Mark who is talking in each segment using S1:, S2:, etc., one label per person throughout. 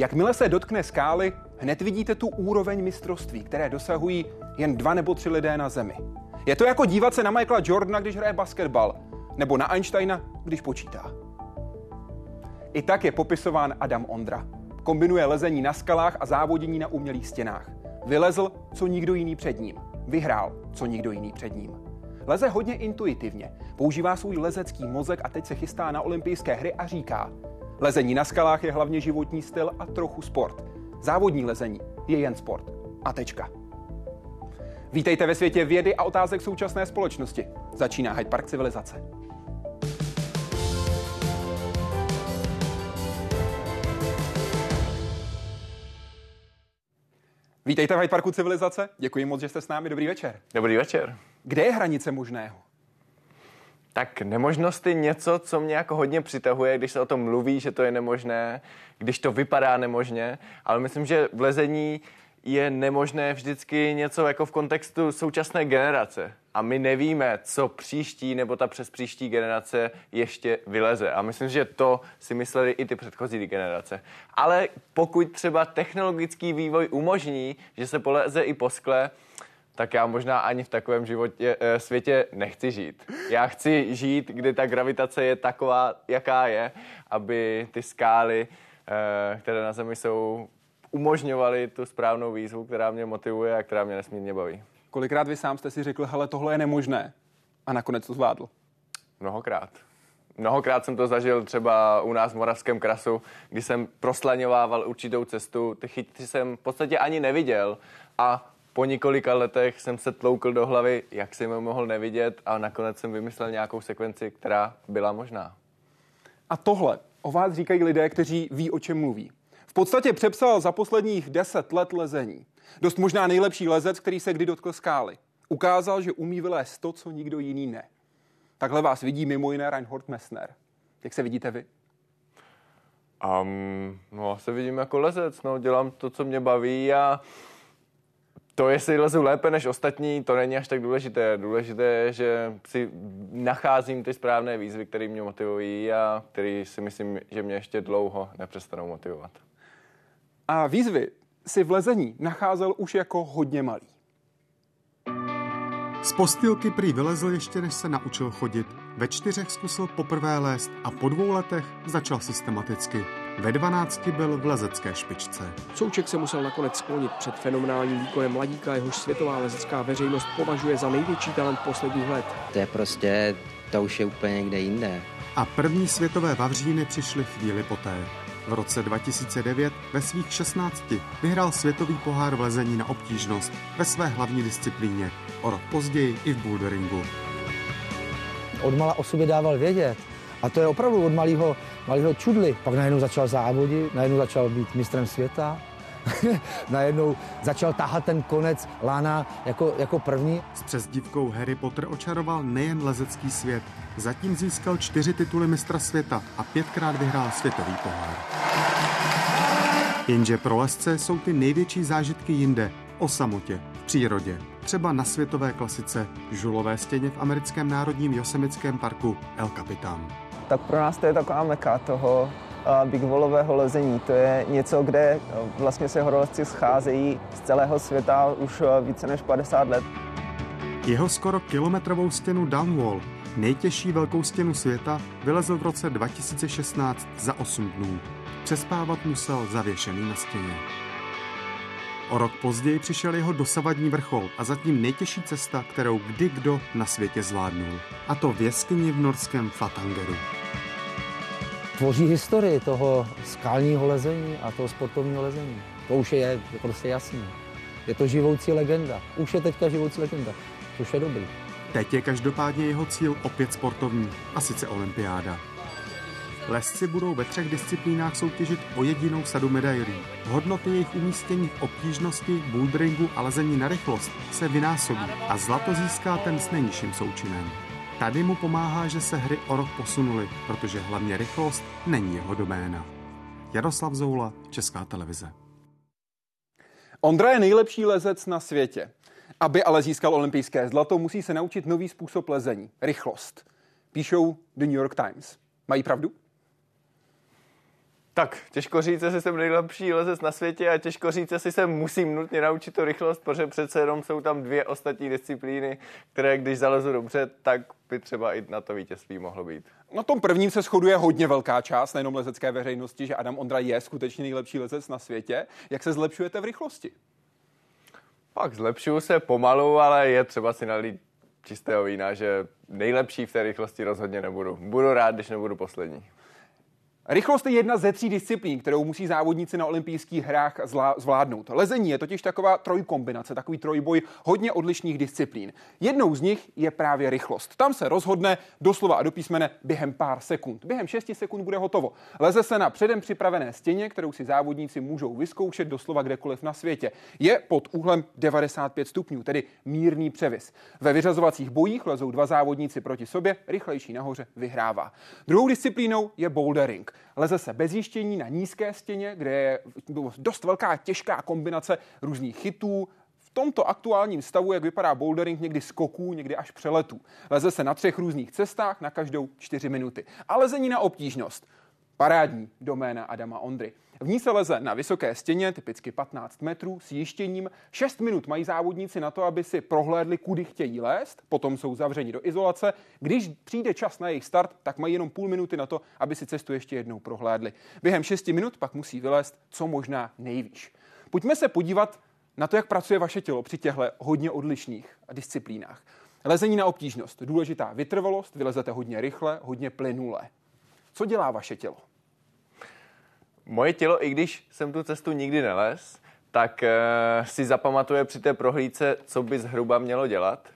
S1: Jakmile se dotkne skály, hned vidíte tu úroveň mistrovství, které dosahují jen dva nebo tři lidé na zemi. Je to jako dívat se na Michaela Jordana, když hraje basketbal, nebo na Einsteina, když počítá. I tak je popisován Adam Ondra. Kombinuje lezení na skalách a závodění na umělých stěnách. Vylezl, co nikdo jiný před ním. Vyhrál, co nikdo jiný před ním. Leze hodně intuitivně, používá svůj lezecký mozek a teď se chystá na olympijské hry a říká, lezení na skalách je hlavně životní styl a trochu sport. Závodní lezení je jen sport. A tečka. Vítejte ve světě vědy a otázek současné společnosti. Začíná Hyde Park civilizace. Vítejte v Hyde Parku civilizace. Děkuji moc, že jste s námi. Dobrý večer.
S2: Dobrý večer.
S1: Kde je hranice možného?
S2: Tak nemožnost je něco, co mě jako hodně přitahuje, když se o tom mluví, že to je nemožné, když to vypadá nemožně, ale myslím, že v lezení je nemožné vždycky něco jako v kontextu současné generace. A my nevíme, co příští nebo ta přes příští generace ještě vyleze. A myslím, že to si mysleli i ty předchozí generace. Ale pokud třeba technologický vývoj umožní, že se poleze i po skle, tak já možná ani v takovém životě, e, světě nechci žít. Já chci žít, kdy ta gravitace je taková, jaká je, aby ty skály, e, které na Zemi jsou, umožňovaly tu správnou výzvu, která mě motivuje a která mě nesmírně baví.
S1: Kolikrát vy sám jste si řekl, hele, tohle je nemožné a nakonec to zvládl?
S2: Mnohokrát. Mnohokrát jsem to zažil třeba u nás v Moravském krasu, kdy jsem proslaňovával určitou cestu, ty chytry jsem v podstatě ani neviděl a po několika letech jsem se tloukl do hlavy, jak jsem ho mohl nevidět a nakonec jsem vymyslel nějakou sekvenci, která byla možná.
S1: A tohle o vás říkají lidé, kteří ví, o čem mluví. V podstatě přepsal za posledních deset let lezení. Dost možná nejlepší lezec, který se kdy dotkl skály. Ukázal, že umí vylézt to, co nikdo jiný ne. Takhle vás vidí mimo jiné Reinhold Messner. Jak se vidíte vy?
S2: Um, no, se vidím jako lezec, no, dělám to, co mě baví a to, jestli lezu lépe než ostatní, to není až tak důležité. Důležité je, že si nacházím ty správné výzvy, které mě motivují a které si myslím, že mě ještě dlouho nepřestanou motivovat.
S1: A výzvy si v lezení nacházel už jako hodně malý.
S3: Z postýlky prý vylezl ještě než se naučil chodit. Ve čtyřech zkusil poprvé lézt a po dvou letech začal systematicky. Ve 12 byl v lezecké špičce.
S4: Souček se musel nakonec sklonit před fenomenálním výkonem mladíka, jehož světová lezecká veřejnost považuje za největší talent posledních let.
S5: To je prostě, to už je úplně někde jinde.
S3: A první světové vavříny přišly chvíli poté. V roce 2009 ve svých 16 vyhrál světový pohár v lezení na obtížnost ve své hlavní disciplíně. O rok později i v boulderingu.
S6: Odmala o sobě dával vědět. A to je opravdu od malého, malého čudly. Pak najednou začal závodit, najednou začal být mistrem světa, najednou začal tahat ten konec lána jako, jako první.
S3: S přezdívkou Harry Potter očaroval nejen lezecký svět, zatím získal čtyři tituly mistra světa a pětkrát vyhrál světový pohár. Jenže pro lesce jsou ty největší zážitky jinde, o samotě, v přírodě. Třeba na světové klasice Žulové stěně v americkém národním Josemickém parku El Capitan.
S7: Tak pro nás to je taková meka toho big wallového lezení. To je něco, kde vlastně se horolezci scházejí z celého světa už více než 50 let.
S3: Jeho skoro kilometrovou stěnu Downwall, nejtěžší velkou stěnu světa, vylezl v roce 2016 za 8 dnů. Přespávat musel zavěšený na stěně. O rok později přišel jeho dosavadní vrchol a zatím nejtěžší cesta, kterou kdy kdo na světě zvládnul. A to v jeskyni v norském Flatangeru.
S6: Tvoří historii toho skalního lezení a toho sportovního lezení. To už je prostě jasný. Je to živoucí legenda. Už je teďka živoucí legenda, což je dobrý.
S3: Teď je každopádně jeho cíl opět sportovní, a sice olympiáda. Lesci budou ve třech disciplínách soutěžit o jedinou sadu medailí. Hodnoty jejich umístění v obtížnosti, boulderingu a lezení na rychlost se vynásobí a zlato získá ten s nejnižším součinem. Tady mu pomáhá, že se hry o rok posunuly, protože hlavně rychlost není jeho doména. Jaroslav Zoula, Česká televize.
S1: Ondra je nejlepší lezec na světě. Aby ale získal olympijské zlato, musí se naučit nový způsob lezení. Rychlost. Píšou The New York Times. Mají pravdu?
S2: Tak, těžko říct, jestli jsem nejlepší lezec na světě a těžko říct, jestli se musím nutně naučit tu rychlost, protože přece jenom jsou tam dvě ostatní disciplíny, které když zalezu dobře, tak by třeba i na to vítězství mohlo být.
S1: Na tom prvním se shoduje hodně velká část, nejenom lezecké veřejnosti, že Adam Ondra je skutečně nejlepší lezec na světě. Jak se zlepšujete v rychlosti?
S2: Pak zlepšuju se pomalu, ale je třeba si nalít čistého vína, že nejlepší v té rychlosti rozhodně nebudu. Budu rád, když nebudu poslední.
S1: Rychlost je jedna ze tří disciplín, kterou musí závodníci na olympijských hrách zvládnout. Lezení je totiž taková trojkombinace, takový trojboj hodně odlišných disciplín. Jednou z nich je právě rychlost. Tam se rozhodne doslova a do písmene během pár sekund. Během 6 sekund bude hotovo. Leze se na předem připravené stěně, kterou si závodníci můžou vyzkoušet doslova kdekoliv na světě. Je pod úhlem 95 stupňů, tedy mírný převis. Ve vyřazovacích bojích lezou dva závodníci proti sobě, rychlejší nahoře vyhrává. Druhou disciplínou je bouldering. Leze se bez jištění na nízké stěně, kde je dost velká těžká kombinace různých chytů, v tomto aktuálním stavu, jak vypadá bouldering, někdy skoků, někdy až přeletů. Leze se na třech různých cestách na každou čtyři minuty. A lezení na obtížnost. Parádní doména Adama Ondry. V ní se leze na vysoké stěně, typicky 15 metrů, s jištěním. 6 minut mají závodníci na to, aby si prohlédli, kudy chtějí lézt, potom jsou zavřeni do izolace. Když přijde čas na jejich start, tak mají jenom půl minuty na to, aby si cestu ještě jednou prohlédli. Během 6 minut pak musí vylézt co možná nejvýš. Pojďme se podívat na to, jak pracuje vaše tělo při těchto hodně odlišných disciplínách. Lezení na obtížnost. Důležitá vytrvalost, vylezete hodně rychle, hodně plynule. Co dělá vaše tělo?
S2: Moje tělo, i když jsem tu cestu nikdy nelez, tak uh, si zapamatuje při té prohlídce, co by zhruba mělo dělat.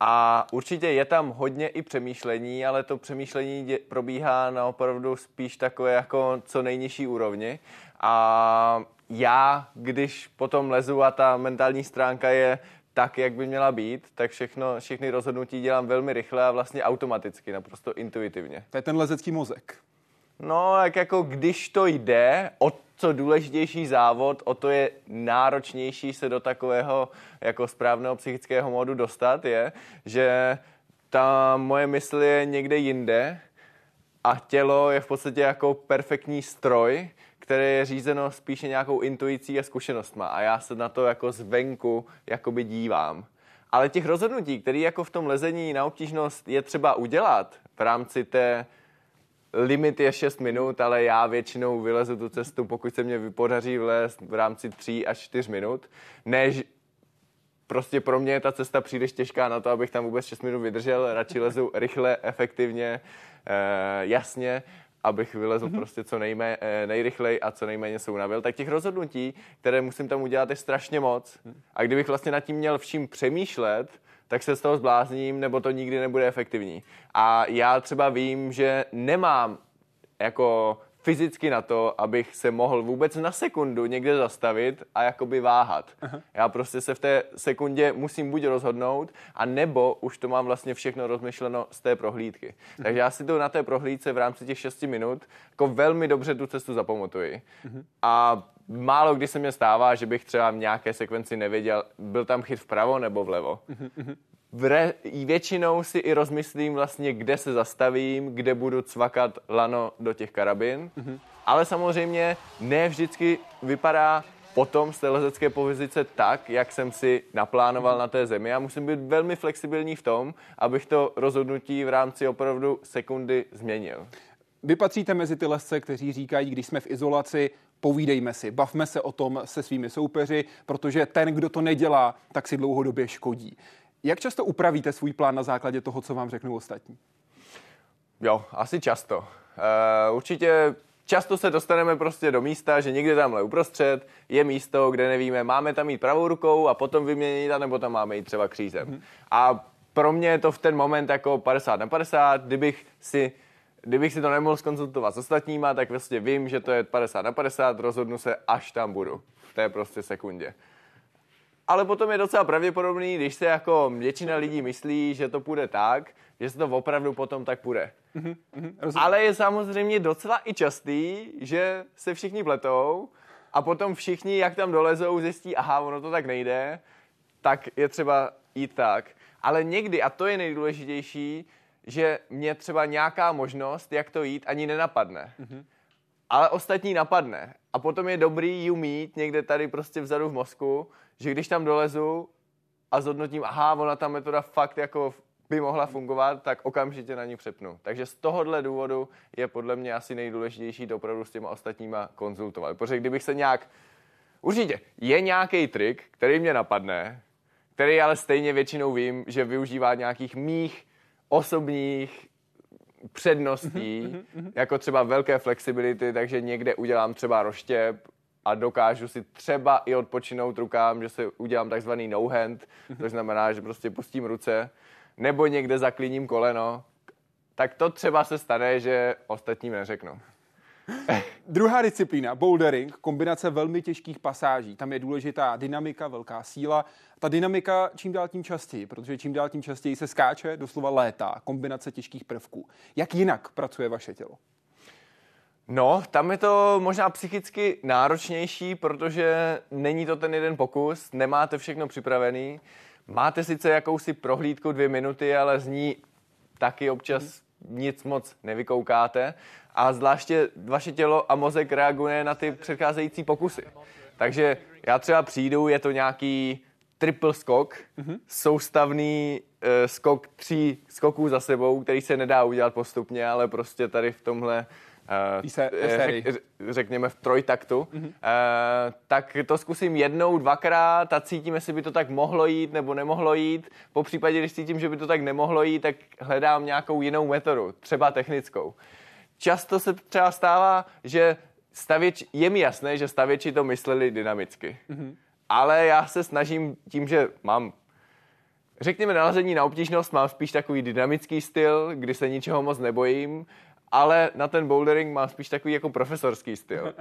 S2: A určitě je tam hodně i přemýšlení, ale to přemýšlení dě- probíhá na opravdu spíš takové jako co nejnižší úrovni. A já, když potom lezu a ta mentální stránka je tak, jak by měla být, tak všechno, všechny rozhodnutí dělám velmi rychle a vlastně automaticky, naprosto intuitivně.
S1: To je ten lezecký mozek.
S2: No, tak jako když to jde, o co důležitější závod, o to je náročnější se do takového jako správného psychického modu dostat, je, že ta moje mysl je někde jinde a tělo je v podstatě jako perfektní stroj, které je řízeno spíše nějakou intuicí a zkušenostma a já se na to jako zvenku jakoby dívám. Ale těch rozhodnutí, které jako v tom lezení na obtížnost je třeba udělat v rámci té limit je 6 minut, ale já většinou vylezu tu cestu, pokud se mě podaří vlézt v rámci 3 až 4 minut. Než prostě pro mě je ta cesta příliš těžká na to, abych tam vůbec 6 minut vydržel. Radši lezu rychle, efektivně, eh, jasně, abych vylezl mm-hmm. prostě co nejmé, eh, nejrychleji a co nejméně se unavil. Tak těch rozhodnutí, které musím tam udělat, je strašně moc. A kdybych vlastně nad tím měl vším přemýšlet, tak se z toho zblázním, nebo to nikdy nebude efektivní. A já třeba vím, že nemám jako fyzicky na to, abych se mohl vůbec na sekundu někde zastavit a jakoby váhat. Aha. Já prostě se v té sekundě musím buď rozhodnout, a nebo už to mám vlastně všechno rozmyšleno z té prohlídky. Aha. Takže já si to na té prohlídce v rámci těch 6 minut jako velmi dobře tu cestu zapamatuji. Aha. A málo kdy se mě stává, že bych třeba v nějaké sekvenci nevěděl, byl tam chyt vpravo nebo vlevo. V re, většinou si i rozmyslím vlastně, kde se zastavím, kde budu cvakat lano do těch karabin. Mm-hmm. Ale samozřejmě ne vždycky vypadá potom z té lezecké pozice tak, jak jsem si naplánoval mm-hmm. na té zemi. Já musím být velmi flexibilní v tom, abych to rozhodnutí v rámci opravdu sekundy změnil.
S1: Vy patříte mezi ty lesce, kteří říkají, když jsme v izolaci, povídejme si, bavme se o tom se svými soupeři, protože ten, kdo to nedělá, tak si dlouhodobě škodí. Jak často upravíte svůj plán na základě toho, co vám řeknou ostatní?
S2: Jo, asi často. Uh, určitě často se dostaneme prostě do místa, že někde tamhle uprostřed je místo, kde nevíme, máme tam jít pravou rukou a potom vyměnit, nebo tam máme jít třeba křízem. Mm-hmm. A pro mě je to v ten moment jako 50 na 50, kdybych si kdybych si to nemohl skonzultovat s ostatníma, tak vlastně vím, že to je 50 na 50, rozhodnu se, až tam budu. V té prostě sekundě. Ale potom je docela pravděpodobný, když se jako většina lidí myslí, že to půjde tak, že se to opravdu potom tak půjde. Mm-hmm, Ale je samozřejmě docela i častý, že se všichni pletou a potom všichni, jak tam dolezou, zjistí, aha, ono to tak nejde, tak je třeba jít tak. Ale někdy, a to je nejdůležitější, že mě třeba nějaká možnost, jak to jít, ani nenapadne. Mm-hmm. ale ostatní napadne. A potom je dobrý ju mít někde tady prostě vzadu v mozku, že když tam dolezu a zhodnotím, aha, ona ta metoda fakt jako by mohla fungovat, tak okamžitě na ní přepnu. Takže z tohohle důvodu je podle mě asi nejdůležitější to opravdu s těma ostatníma konzultovat. Protože kdybych se nějak... Určitě, je nějaký trik, který mě napadne, který ale stejně většinou vím, že využívá nějakých mých osobních předností, jako třeba velké flexibility, takže někde udělám třeba roštěp a dokážu si třeba i odpočinout rukám, že si udělám takzvaný no hand, to znamená, že prostě pustím ruce, nebo někde zaklíním koleno, tak to třeba se stane, že ostatním neřeknu.
S1: Druhá disciplína, bouldering, kombinace velmi těžkých pasáží. Tam je důležitá dynamika, velká síla. Ta dynamika čím dál tím častěji, protože čím dál tím častěji se skáče, doslova létá, kombinace těžkých prvků. Jak jinak pracuje vaše tělo?
S2: No, tam je to možná psychicky náročnější, protože není to ten jeden pokus, nemáte všechno připravený. Máte sice jakousi prohlídku dvě minuty, ale z ní taky občas nic moc nevykoukáte a zvláště vaše tělo a mozek reaguje na ty předcházející pokusy. Takže já třeba přijdu, je to nějaký triple skok, mm-hmm. soustavný uh, skok tří skoků za sebou, který se nedá udělat postupně, ale prostě tady v tomhle Uh,
S1: se,
S2: řek, řekněme v trojtaktu, mm-hmm. uh, tak to zkusím jednou, dvakrát a cítím, jestli by to tak mohlo jít nebo nemohlo jít. Po případě, když cítím, že by to tak nemohlo jít, tak hledám nějakou jinou metodu, třeba technickou. Často se třeba stává, že stavěč, je mi jasné, že stavěči to mysleli dynamicky. Mm-hmm. Ale já se snažím tím, že mám řekněme nalazení na obtížnost, mám spíš takový dynamický styl, kdy se ničeho moc nebojím, ale na ten bouldering mám spíš takový jako profesorský styl.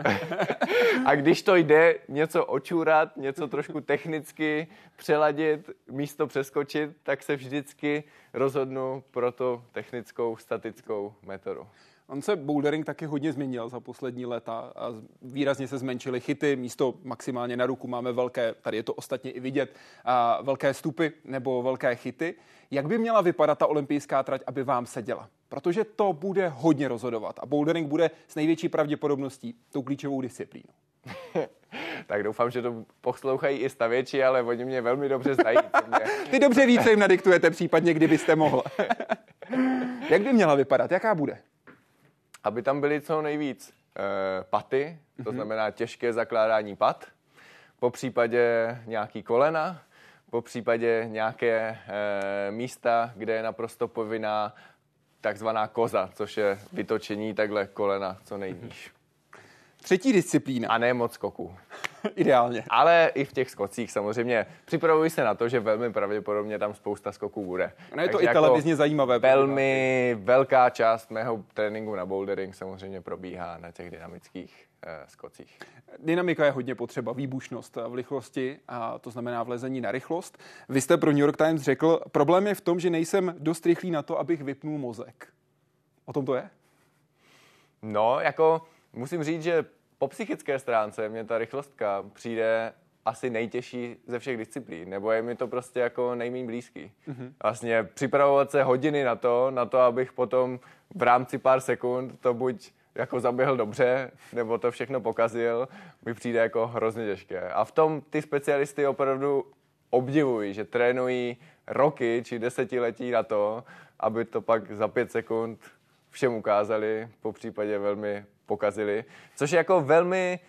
S2: a když to jde něco očurat, něco trošku technicky přeladit, místo přeskočit, tak se vždycky rozhodnu pro to technickou, statickou metodu.
S1: On se bouldering taky hodně změnil za poslední léta a výrazně se zmenšily chyty. Místo maximálně na ruku máme velké, tady je to ostatně i vidět, a velké stupy nebo velké chyty. Jak by měla vypadat ta olympijská trať, aby vám seděla? Protože to bude hodně rozhodovat a bouldering bude s největší pravděpodobností tou klíčovou disciplínou.
S2: tak doufám, že to poslouchají i stavěči, ale oni mě velmi dobře znají.
S1: Ty dobře víte, jim nadiktujete případně, kdybyste mohl. Jak by měla vypadat? Jaká bude?
S2: aby tam byly co nejvíc e, paty, to mm-hmm. znamená těžké zakládání pat, po případě nějaký kolena, po případě nějaké e, místa, kde je naprosto povinná takzvaná koza, což je vytočení takhle kolena co nejníž.
S1: Třetí disciplína.
S2: A ne moc skoků.
S1: Ideálně.
S2: Ale i v těch skocích samozřejmě. Připravuji se na to, že velmi pravděpodobně tam spousta skoků bude.
S1: No je to Takže i jako televizně zajímavé.
S2: Velmi velká část mého tréninku na bouldering samozřejmě probíhá na těch dynamických skocích.
S1: Dynamika je hodně potřeba, výbušnost v rychlosti, a to znamená vlezení na rychlost. Vy jste pro New York Times řekl, problém je v tom, že nejsem dost rychlý na to, abych vypnul mozek. O tom to je?
S2: No, jako musím říct, že po psychické stránce mě ta rychlostka přijde asi nejtěžší ze všech disciplín, nebo je mi to prostě jako nejméně blízký. Mm-hmm. Vlastně připravovat se hodiny na to, na to, abych potom v rámci pár sekund to buď jako zaběhl dobře, nebo to všechno pokazil, mi přijde jako hrozně těžké. A v tom ty specialisty opravdu obdivují, že trénují roky či desetiletí na to, aby to pak za pět sekund všem ukázali, po případě velmi pokazili, což je jako velmi,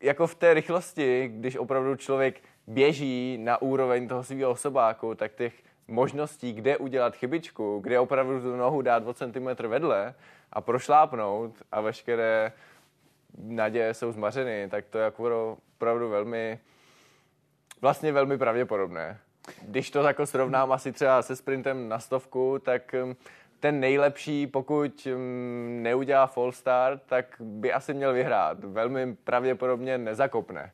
S2: jako v té rychlosti, když opravdu člověk běží na úroveň toho svého osobáku, tak těch možností, kde udělat chybičku, kde opravdu tu nohu dát o centimetr vedle a prošlápnout a veškeré naděje jsou zmařeny, tak to je jako opravdu velmi, vlastně velmi pravděpodobné. Když to jako srovnám asi třeba se sprintem na stovku, tak ten nejlepší, pokud mm, neudělá full start, tak by asi měl vyhrát. Velmi pravděpodobně nezakopne.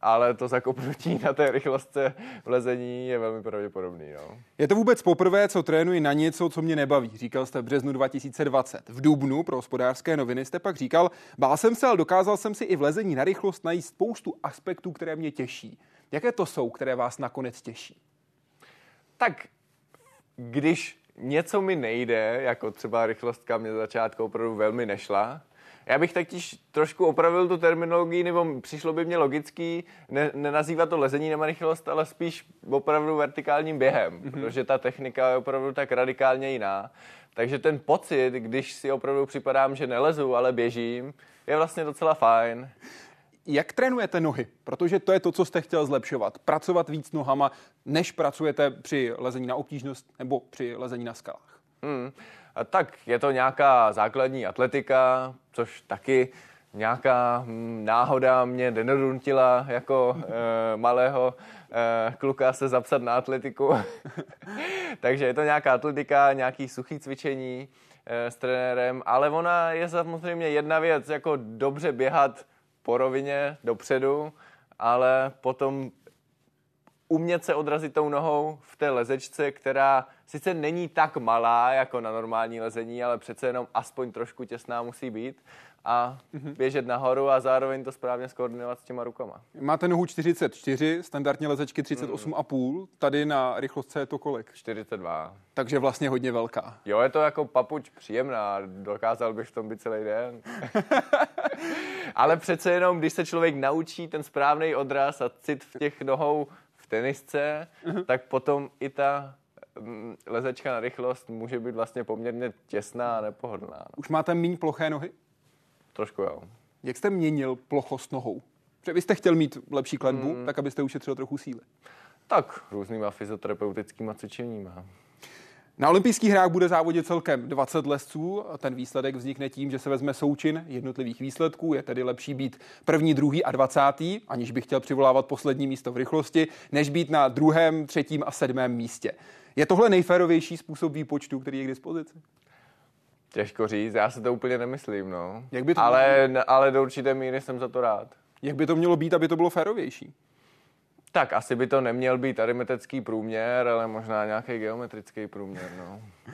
S2: Ale to zakopnutí na té rychlostce v lezení je velmi pravděpodobný. No.
S1: Je to vůbec poprvé, co trénuji na něco, co mě nebaví, říkal jste v březnu 2020. V Dubnu pro hospodářské noviny jste pak říkal, bál jsem se, ale dokázal jsem si i v lezení na rychlost najít spoustu aspektů, které mě těší. Jaké to jsou, které vás nakonec těší?
S2: Tak když něco mi nejde, jako třeba rychlostka mě začátku opravdu velmi nešla, Já bych totiž trošku opravil tu terminologii, nebo přišlo by mě logický ne, nenazývat to lezení na rychlost, ale spíš opravdu vertikálním během, mm-hmm. protože ta technika je opravdu tak radikálně jiná. Takže ten pocit, když si opravdu připadám, že nelezu, ale běžím, je vlastně docela fajn.
S1: Jak trénujete nohy? Protože to je to, co jste chtěl zlepšovat. Pracovat víc nohama, než pracujete při lezení na obtížnost nebo při lezení na skalách.
S2: Hmm. Tak je to nějaká základní atletika, což taky nějaká hm, náhoda mě denodutila jako e, malého e, kluka se zapsat na atletiku. Takže je to nějaká atletika, nějaký suchý cvičení e, s trenérem, ale ona je samozřejmě jedna věc, jako dobře běhat po rovině dopředu, ale potom umět se odrazit tou nohou v té lezečce, která sice není tak malá jako na normální lezení, ale přece jenom aspoň trošku těsná musí být a mm-hmm. běžet nahoru a zároveň to správně skoordinovat s těma rukama.
S1: Máte nohu 44, standardně lezečky 38,5, mm. tady na rychlostce je to kolik?
S2: 42.
S1: Takže vlastně hodně velká.
S2: Jo, je to jako papuč příjemná, dokázal bych v tom být celý den. Ale přece jenom, když se člověk naučí ten správný odraz a cit v těch nohou tenisce, mm-hmm. tak potom i ta mm, lezečka na rychlost může být vlastně poměrně těsná a nepohodlná. No.
S1: Už máte méně ploché nohy?
S2: Trošku jo.
S1: Jak jste měnil plochost nohou? Protože vy jste chtěl mít lepší kletbu, mm. tak abyste ušetřil trochu síly.
S2: Tak, různýma fyzioterapeutickýma cvičeníma.
S1: Na olympijských hrách bude závodit celkem 20 lesců. Ten výsledek vznikne tím, že se vezme součin jednotlivých výsledků. Je tedy lepší být první, druhý a dvacátý, aniž bych chtěl přivolávat poslední místo v rychlosti, než být na druhém, třetím a sedmém místě. Je tohle nejférovější způsob výpočtu, který je k dispozici?
S2: Těžko říct, já se to úplně nemyslím, no.
S1: Jak by to
S2: ale, ale do určité míry jsem za to rád.
S1: Jak by to mělo být, aby to bylo férovější?
S2: Tak asi by to neměl být aritmetický průměr, ale možná nějaký geometrický průměr, no.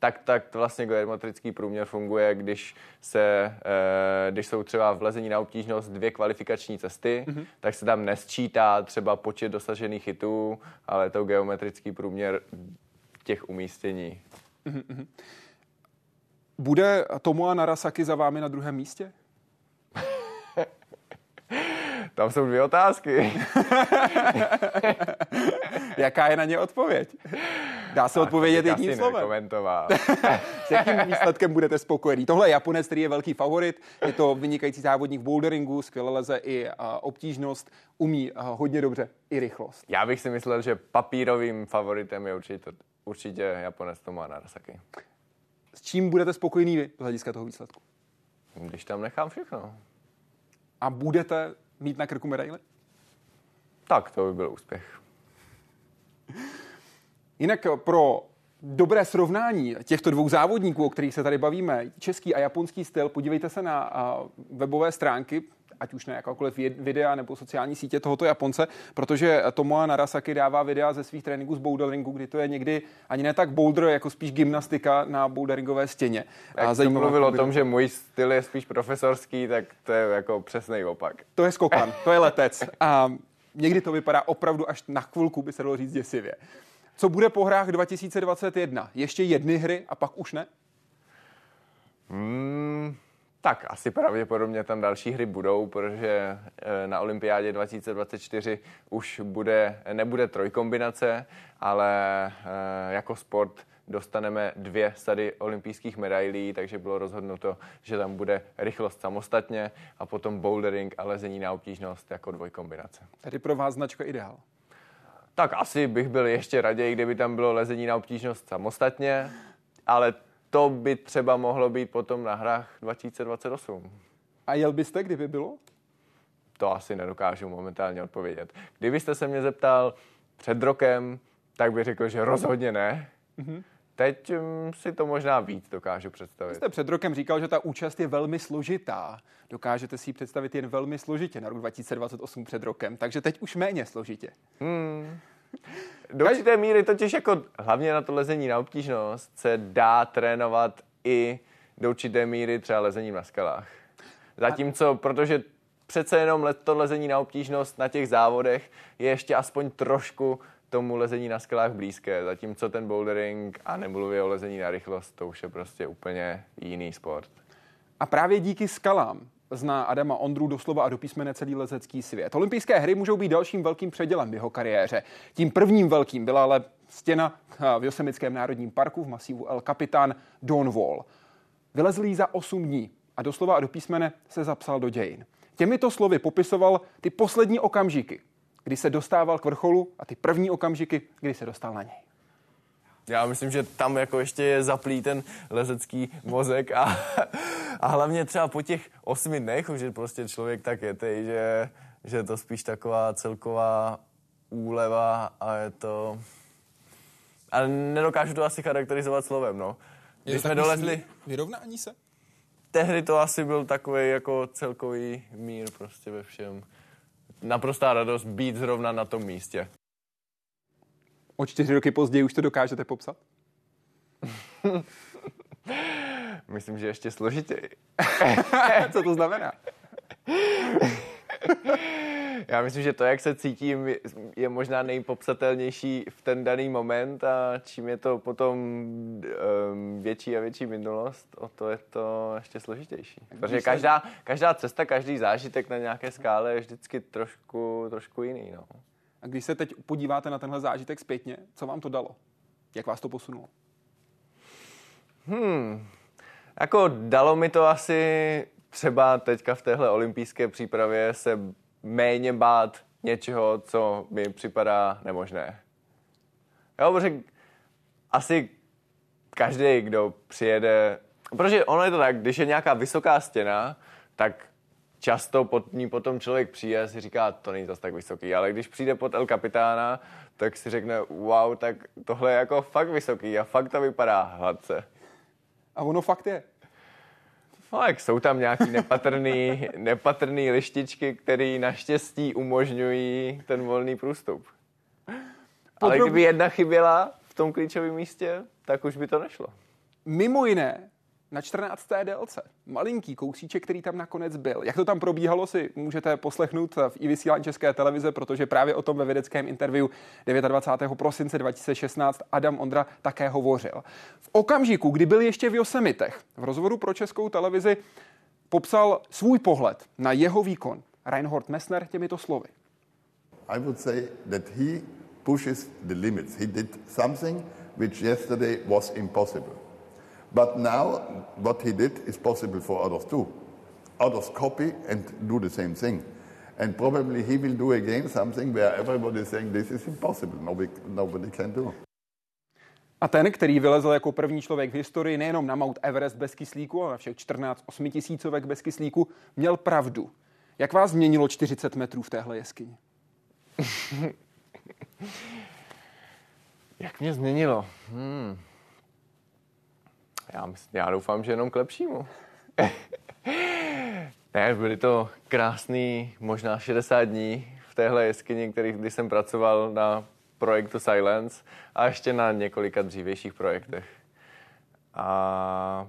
S2: tak, tak vlastně geometrický průměr funguje, když, se, eh, když jsou třeba v lezení na obtížnost dvě kvalifikační cesty, mm-hmm. tak se tam nesčítá třeba počet dosažených chytů, ale to geometrický průměr těch umístění. Mm-hmm.
S1: Bude Tomoa Narasaki za vámi na druhém místě?
S2: Tam jsou dvě otázky.
S1: Jaká je na ně odpověď? Dá se odpovědět jedním slovem. S jakým výsledkem budete spokojený? Tohle je Japonec, který je velký favorit. Je to vynikající závodník v boulderingu, skvěle leze i obtížnost, umí hodně dobře i rychlost.
S2: Já bych si myslel, že papírovým favoritem je určitě, určitě Japonec Tomoa Narasaki.
S1: S čím budete spokojený vy z hlediska toho výsledku?
S2: Když tam nechám všechno.
S1: A budete mít na krku medaili?
S2: Tak, to by byl úspěch.
S1: Jinak pro dobré srovnání těchto dvou závodníků, o kterých se tady bavíme, český a japonský styl, podívejte se na webové stránky ať už na jakákoliv videa nebo sociální sítě tohoto Japonce, protože Tomoa Narasaki dává videa ze svých tréninků z boulderingu, kdy to je někdy ani ne tak boulder, jako spíš gymnastika na boulderingové stěně.
S2: Jak a zajímavé mluvil o tom, že můj styl je spíš profesorský, tak to je jako přesný opak.
S1: To je skokan, to je letec. A někdy to vypadá opravdu až na chvilku, by se dalo říct děsivě. Co bude po hrách 2021? Ještě jedny hry a pak už ne?
S2: Hmm, tak asi pravděpodobně tam další hry budou, protože eh, na olympiádě 2024 už bude, nebude trojkombinace, ale eh, jako sport dostaneme dvě sady olympijských medailí, takže bylo rozhodnuto, že tam bude rychlost samostatně a potom bouldering a lezení na obtížnost jako dvojkombinace.
S1: Tady pro vás značka ideál.
S2: Tak asi bych byl ještě raději, kdyby tam bylo lezení na obtížnost samostatně, ale to by třeba mohlo být potom na hrách 2028.
S1: A jel byste, kdyby bylo?
S2: To asi nedokážu momentálně odpovědět. Kdybyste se mě zeptal před rokem, tak bych řekl, že rozhodně ne. Mm-hmm. Teď um, si to možná víc dokážu představit. Vy
S1: jste před rokem říkal, že ta účast je velmi složitá. Dokážete si ji představit jen velmi složitě na rok 2028 před rokem, takže teď už méně složitě. Hmm.
S2: Do určité míry totiž jako hlavně na to lezení na obtížnost se dá trénovat i do určité míry třeba lezením na skalách. Zatímco, protože přece jenom to lezení na obtížnost na těch závodech je ještě aspoň trošku tomu lezení na skalách blízké, zatímco ten bouldering a nemluvě o lezení na rychlost, to už je prostě úplně jiný sport.
S1: A právě díky skalám zná Adama Ondru doslova a do písmene celý lezecký svět. Olympijské hry můžou být dalším velkým předělem v jeho kariéře. Tím prvním velkým byla ale stěna v Josemickém národním parku v masívu El Capitan Don Wall. Vylezl jí za 8 dní a doslova a do písmene se zapsal do dějin. Těmito slovy popisoval ty poslední okamžiky, kdy se dostával k vrcholu a ty první okamžiky, kdy se dostal na něj.
S2: Já myslím, že tam jako ještě je zaplý ten lezecký mozek a, a hlavně třeba po těch osmi dnech, že prostě člověk tak je tej, že, že je to spíš taková celková úleva a je to... Ale nedokážu to asi charakterizovat slovem, no. Když jsme dolezli...
S1: Vyrovnání se?
S2: Tehdy to asi byl takový jako celkový mír prostě ve všem. Naprostá radost být zrovna na tom místě.
S1: O čtyři roky později už to dokážete popsat?
S2: Myslím, že ještě složitěji.
S1: Co to znamená?
S2: Já myslím, že to, jak se cítím, je možná nejpopsatelnější v ten daný moment a čím je to potom um, větší a větší minulost, o to je to ještě složitější. Protože každá, každá cesta, každý zážitek na nějaké skále je vždycky trošku, trošku jiný. No.
S1: A když se teď podíváte na tenhle zážitek zpětně, co vám to dalo? Jak vás to posunulo?
S2: Hmm, jako dalo mi to asi třeba teďka v téhle olympijské přípravě se méně bát něčeho, co mi připadá nemožné. Jo, protože asi každý, kdo přijede, protože ono je to tak, když je nějaká vysoká stěna, tak často pod ní potom člověk přijde a si říká, to není zase tak vysoký, ale když přijde pod El Kapitána, tak si řekne, wow, tak tohle je jako fakt vysoký a fakt to vypadá hladce.
S1: A ono fakt je.
S2: Jak jsou tam nějaký nepatrný, nepatrný lištičky, které naštěstí umožňují ten volný průstup. Ale kdyby jedna chyběla v tom klíčovém místě, tak už by to nešlo.
S1: Mimo jiné, na 14. délce. Malinký kousíček, který tam nakonec byl. Jak to tam probíhalo, si můžete poslechnout v i vysílání České televize, protože právě o tom ve vědeckém interview 29. prosince 2016 Adam Ondra také hovořil. V okamžiku, kdy byl ještě v Yosemitech, v rozhovoru pro Českou televizi popsal svůj pohled na jeho výkon Reinhold Messner těmito slovy.
S8: I would say that he pushes the limits. He did something which yesterday was impossible. But now, what he did is possible for others too. Others copy and do the same thing. And probably he will do again something where everybody is saying this is impossible, nobody, nobody can do.
S1: A ten, který vylezl jako první člověk v historii nejenom na Mount Everest bez kyslíku, ale na všech 14 osmitisícovek bez kyslíku, měl pravdu. Jak vás změnilo 40 metrů v téhle jeskyni?
S2: Jak mě změnilo? Hmm. Já, myslím, já doufám, že jenom k lepšímu. ne, byly to krásný, možná 60 dní v téhle jeskyni, který, kdy jsem pracoval na projektu Silence a ještě na několika dřívějších projektech. A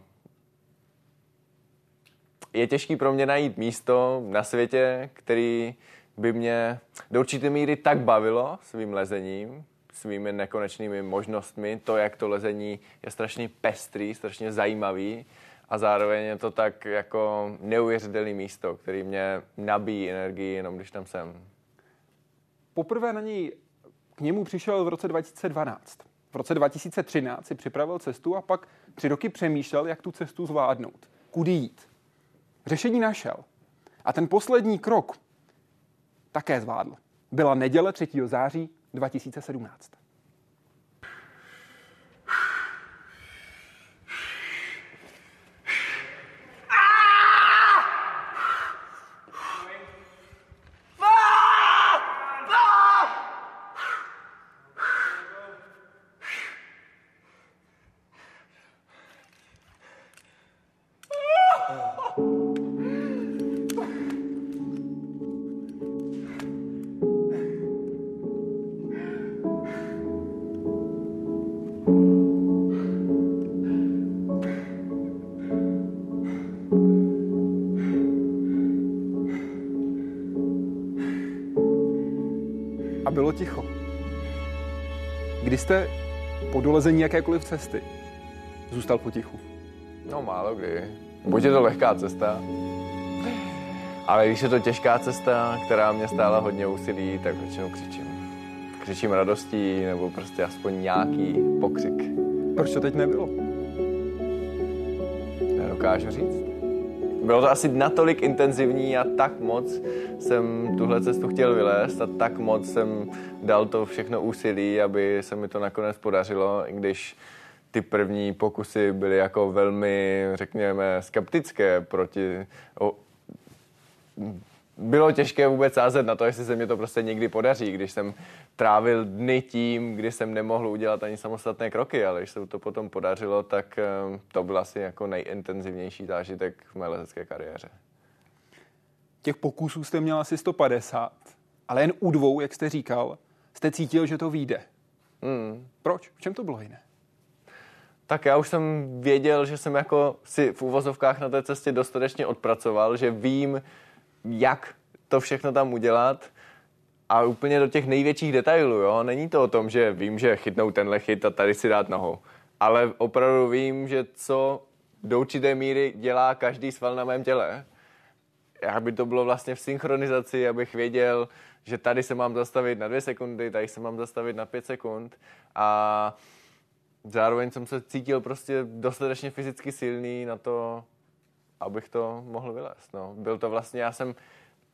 S2: je těžký pro mě najít místo na světě, který by mě do určité míry tak bavilo svým lezením, svými nekonečnými možnostmi. To, jak to lezení je strašně pestrý, strašně zajímavý a zároveň je to tak jako neuvěřitelné místo, který mě nabíjí energii jenom když tam jsem.
S1: Poprvé na něj k němu přišel v roce 2012. V roce 2013 si připravil cestu a pak tři roky přemýšlel, jak tu cestu zvládnout. Kudy jít. Řešení našel. A ten poslední krok také zvládl. Byla neděle 3. září 2017. po dolezení jakékoliv cesty zůstal potichu?
S2: No málo kdy. Buď je to lehká cesta, ale když je to těžká cesta, která mě stála hodně úsilí, tak většinou křičím. Křičím radostí nebo prostě aspoň nějaký pokřik.
S1: Proč to teď nebylo?
S2: Nedokážu říct. Bylo to asi natolik intenzivní a tak moc jsem tuhle cestu chtěl vylézt a tak moc jsem dal to všechno úsilí, aby se mi to nakonec podařilo, i když ty první pokusy byly jako velmi, řekněme, skeptické proti... O, bylo těžké vůbec sázet na to, jestli se mi to prostě někdy podaří, když jsem trávil dny tím, kdy jsem nemohl udělat ani samostatné kroky, ale když se to potom podařilo, tak eh, to byl asi jako nejintenzivnější zážitek v mé lezecké kariéře.
S1: Těch pokusů jste měl asi 150, ale jen u dvou, jak jste říkal, jste cítil, že to vyjde. Hmm. Proč? V čem to bylo jiné?
S2: Tak já už jsem věděl, že jsem jako si v úvozovkách na té cestě dostatečně odpracoval, že vím, jak to všechno tam udělat a úplně do těch největších detailů, jo. Není to o tom, že vím, že chytnou tenhle chyt a tady si dát nohou. Ale opravdu vím, že co do určité míry dělá každý sval na mém těle. Jak by to bylo vlastně v synchronizaci, abych věděl, že tady se mám zastavit na dvě sekundy, tady se mám zastavit na pět sekund a zároveň jsem se cítil prostě dostatečně fyzicky silný na to, abych to mohl vylézt. No. Byl to vlastně, já jsem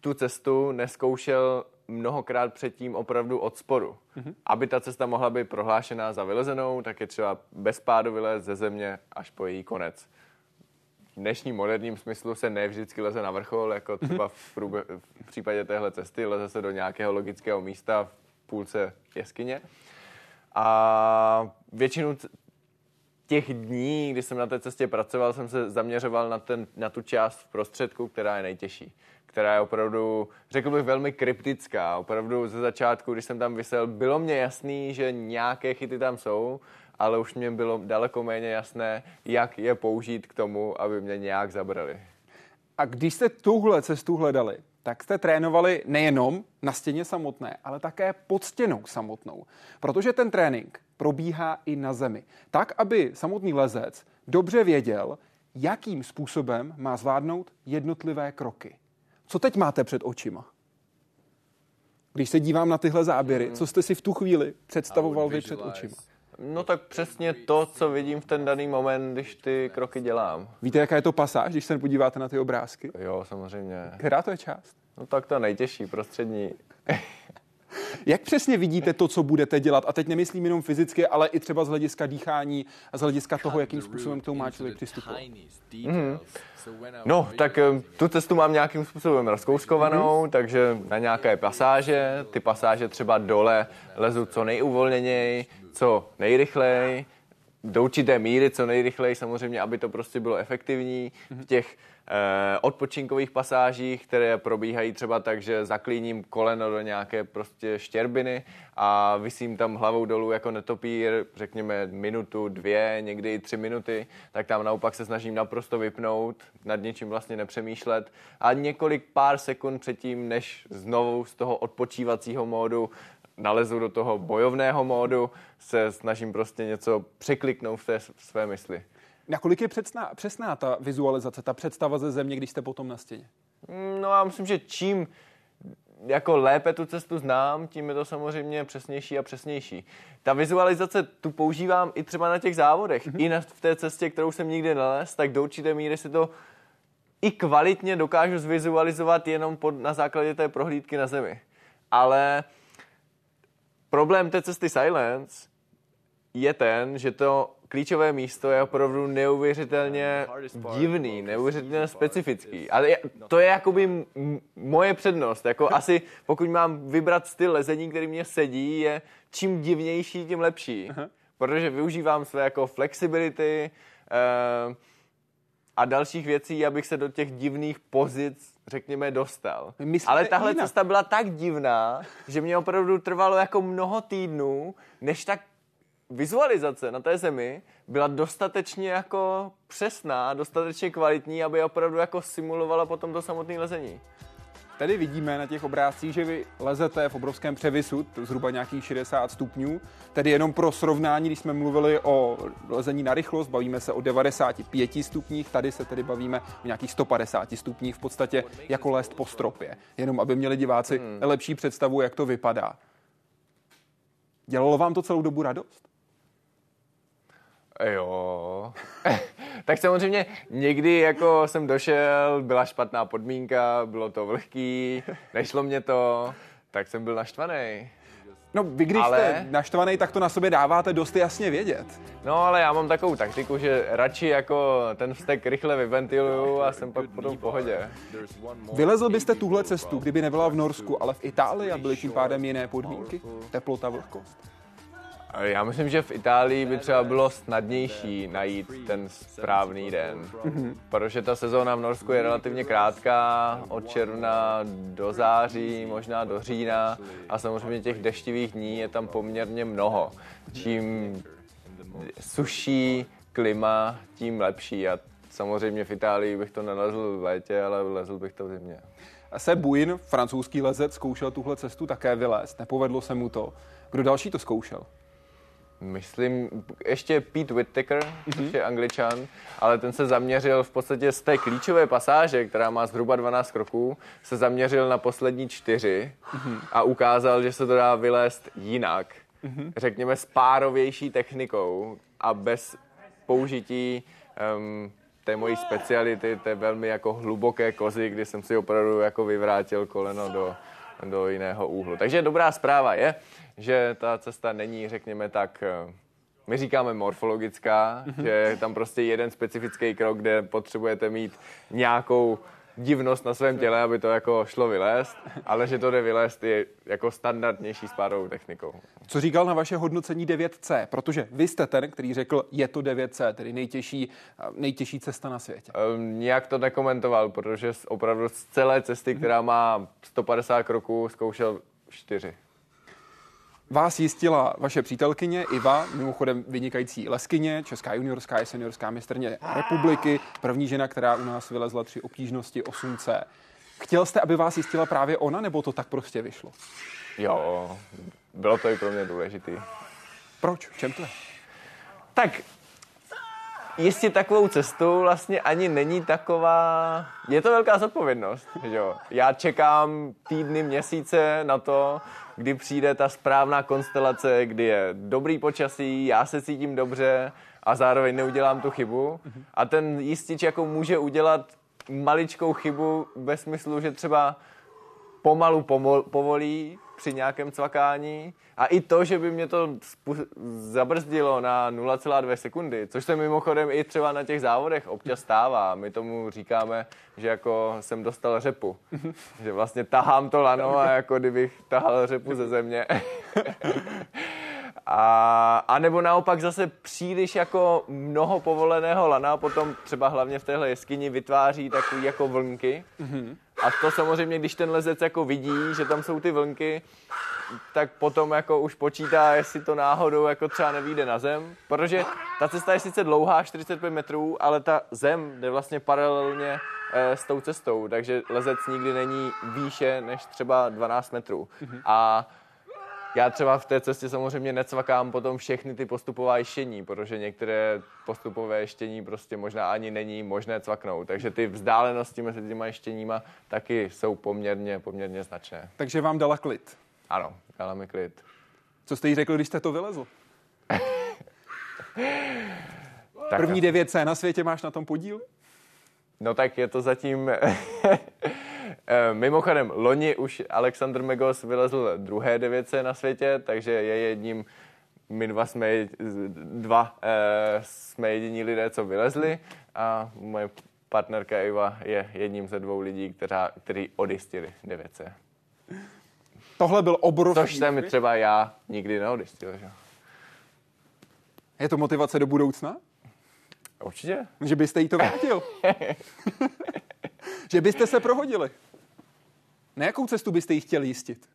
S2: tu cestu neskoušel mnohokrát předtím opravdu od sporu. Mm-hmm. Aby ta cesta mohla být prohlášená za vylezenou, tak je třeba bez pádu vylézt ze země až po její konec. V dnešním moderním smyslu se ne vždycky leze na vrchol, jako třeba v, průbě, v případě téhle cesty, leze se do nějakého logického místa v půlce jeskyně. A většinu těch dní, kdy jsem na té cestě pracoval, jsem se zaměřoval na, ten, na tu část v prostředku, která je nejtěžší. Která je opravdu, řekl bych, velmi kryptická. Opravdu ze začátku, když jsem tam vysel, bylo mě jasný, že nějaké chyty tam jsou, ale už mě bylo daleko méně jasné, jak je použít k tomu, aby mě nějak zabrali.
S1: A když jste tuhle cestu hledali, tak jste trénovali nejenom na stěně samotné, ale také pod stěnou samotnou. Protože ten trénink probíhá i na zemi. Tak, aby samotný lezec dobře věděl, jakým způsobem má zvládnout jednotlivé kroky. Co teď máte před očima? Když se dívám na tyhle záběry, co jste si v tu chvíli představoval vy před očima?
S2: No tak přesně to, co vidím v ten daný moment, když ty kroky dělám.
S1: Víte, jaká je to pasáž, když se podíváte na ty obrázky?
S2: Jo, samozřejmě.
S1: Která to je část?
S2: No tak to nejtěžší, prostřední.
S1: Jak přesně vidíte to, co budete dělat? A teď nemyslím jenom fyzicky, ale i třeba z hlediska dýchání a z hlediska toho, jakým způsobem k tomu má člověk přistupovat. Mm-hmm.
S2: No, tak tu cestu mám nějakým způsobem rozkouskovanou, mm-hmm. takže na nějaké pasáže, ty pasáže třeba dole lezu co nejuvolněněji, co nejrychleji, do určité míry co nejrychleji, samozřejmě, aby to prostě bylo efektivní. V těch eh, odpočinkových pasážích, které probíhají třeba tak, že zaklíním koleno do nějaké prostě štěrbiny a vysím tam hlavou dolů jako netopír, řekněme minutu, dvě, někdy i tři minuty, tak tam naopak se snažím naprosto vypnout, nad něčím vlastně nepřemýšlet a několik pár sekund předtím, než znovu z toho odpočívacího módu nalezu do toho bojovného módu, se snažím prostě něco překliknout v té své mysli.
S1: Nakolik je přesná, přesná ta vizualizace, ta představa ze země, když jste potom na stěně?
S2: No já myslím, že čím jako lépe tu cestu znám, tím je to samozřejmě přesnější a přesnější. Ta vizualizace tu používám i třeba na těch závodech, mm-hmm. i na, v té cestě, kterou jsem nikdy nalez, tak do určité míry si to i kvalitně dokážu zvizualizovat jenom pod, na základě té prohlídky na zemi. Ale problém té cesty Silence je ten, že to klíčové místo je opravdu neuvěřitelně divný, neuvěřitelně specifický. Ale to je jakoby moje přednost. Jako asi pokud mám vybrat styl lezení, který mě sedí, je čím divnější, tím lepší. Protože využívám své jako flexibility uh, a dalších věcí, abych se do těch divných pozic řekněme, dostal. Myslíte Ale tahle jinak? cesta byla tak divná, že mě opravdu trvalo jako mnoho týdnů, než tak vizualizace na té zemi byla dostatečně jako přesná, dostatečně kvalitní, aby opravdu jako simulovala potom to samotné lezení.
S1: Tady vidíme na těch obrázcích, že vy lezete v obrovském převisu, zhruba nějakých 60 stupňů. Tedy jenom pro srovnání, když jsme mluvili o lezení na rychlost, bavíme se o 95 stupních, tady se tedy bavíme o nějakých 150 stupních, v podstatě jako lézt po stropě. Jenom aby měli diváci hmm. lepší představu, jak to vypadá. Dělalo vám to celou dobu radost?
S2: Jo. tak samozřejmě někdy jako jsem došel, byla špatná podmínka, bylo to vlhký, nešlo mě to, tak jsem byl naštvaný.
S1: No, vy když ale... jste naštvaný, tak to na sobě dáváte dost jasně vědět.
S2: No, ale já mám takovou taktiku, že radši jako ten vztek rychle vyventiluju a jsem pak potom v pohodě.
S1: Vylezl byste tuhle cestu, kdyby nebyla v Norsku, ale v Itálii a byly tím pádem jiné podmínky? Teplota, vlhkost?
S2: Já myslím, že v Itálii by třeba bylo snadnější najít ten správný den, mm-hmm. protože ta sezóna v Norsku je relativně krátká, od června do září, možná do října a samozřejmě těch deštivých dní je tam poměrně mnoho. Čím suší klima, tím lepší a samozřejmě v Itálii bych to nelezl v létě, ale lezl bych to v zimě.
S1: Se Buin, francouzský lezec, zkoušel tuhle cestu také vylézt. Nepovedlo se mu to. Kdo další to zkoušel?
S2: Myslím, ještě Pete Whittaker, mm-hmm. což je angličan, ale ten se zaměřil v podstatě z té klíčové pasáže, která má zhruba 12 kroků, se zaměřil na poslední čtyři mm-hmm. a ukázal, že se to dá vylézt jinak. Mm-hmm. Řekněme s párovější technikou a bez použití um, té mojí speciality, té velmi jako hluboké kozy, kdy jsem si opravdu jako vyvrátil koleno do, do jiného úhlu. Takže dobrá zpráva je, že ta cesta není, řekněme tak, eh, my říkáme morfologická, mm-hmm. že je tam prostě jeden specifický krok, kde potřebujete mít nějakou divnost na svém těle, aby to jako šlo vylézt, ale že to jde vylézt je jako standardnější spádovou technikou.
S1: Co říkal na vaše hodnocení 9C? Protože vy jste ten, který řekl, je to 9C, tedy nejtěžší, nejtěžší cesta na světě.
S2: Um, nijak to nekomentoval, protože opravdu z celé cesty, která má 150 kroků, zkoušel 4.
S1: Vás jistila vaše přítelkyně Iva, mimochodem vynikající leskyně, česká juniorská i seniorská mistrně republiky, první žena, která u nás vylezla tři obtížnosti 8C. Chtěl jste, aby vás jistila právě ona, nebo to tak prostě vyšlo?
S2: Jo, bylo to i pro mě důležitý.
S1: Proč? V čem to je?
S2: Tak jistě takovou cestu vlastně ani není taková... Je to velká zodpovědnost, že jo? Já čekám týdny, měsíce na to, kdy přijde ta správná konstelace, kdy je dobrý počasí, já se cítím dobře a zároveň neudělám tu chybu. A ten jistič jako může udělat maličkou chybu ve smyslu, že třeba pomalu pomol, povolí při nějakém cvakání a i to, že by mě to zabrzdilo na 0,2 sekundy, což se mimochodem i třeba na těch závodech občas stává. My tomu říkáme, že jako jsem dostal řepu. že vlastně tahám to lano a jako kdybych tahal řepu ze země. A, a nebo naopak zase příliš jako mnoho povoleného lana potom třeba hlavně v téhle jeskyni vytváří takový jako vlnky. Mm-hmm. A to samozřejmě, když ten lezec jako vidí, že tam jsou ty vlnky, tak potom jako už počítá, jestli to náhodou jako třeba nevíde na zem, protože ta cesta je sice dlouhá, 45 metrů, ale ta zem jde vlastně paralelně e, s tou cestou, takže lezec nikdy není výše než třeba 12 metrů. Mm-hmm. A já třeba v té cestě samozřejmě necvakám potom všechny ty postupová ještění, protože některé postupové ještění prostě možná ani není možné cvaknout. Takže ty vzdálenosti mezi těma ještěníma taky jsou poměrně, poměrně značné.
S1: Takže vám dala klid?
S2: Ano, dala mi klid.
S1: Co jste jí řekl, když jste to vylezl? První 9C na světě máš na tom podíl?
S2: No tak je to zatím mimochodem, loni už Alexander Megos vylezl druhé devětce na světě, takže je jedním, my dva jsme, dva, eh, jsme jediní lidé, co vylezli a moje partnerka Eva je jedním ze dvou lidí, která, který odjistili devětce.
S1: Tohle byl obrovský.
S2: Což jsem třeba já nikdy neodjistil. Že?
S1: Je to motivace do budoucna?
S2: Určitě.
S1: Že byste jí to vrátil. že byste se prohodili. Na jakou cestu byste jí chtěli jistit?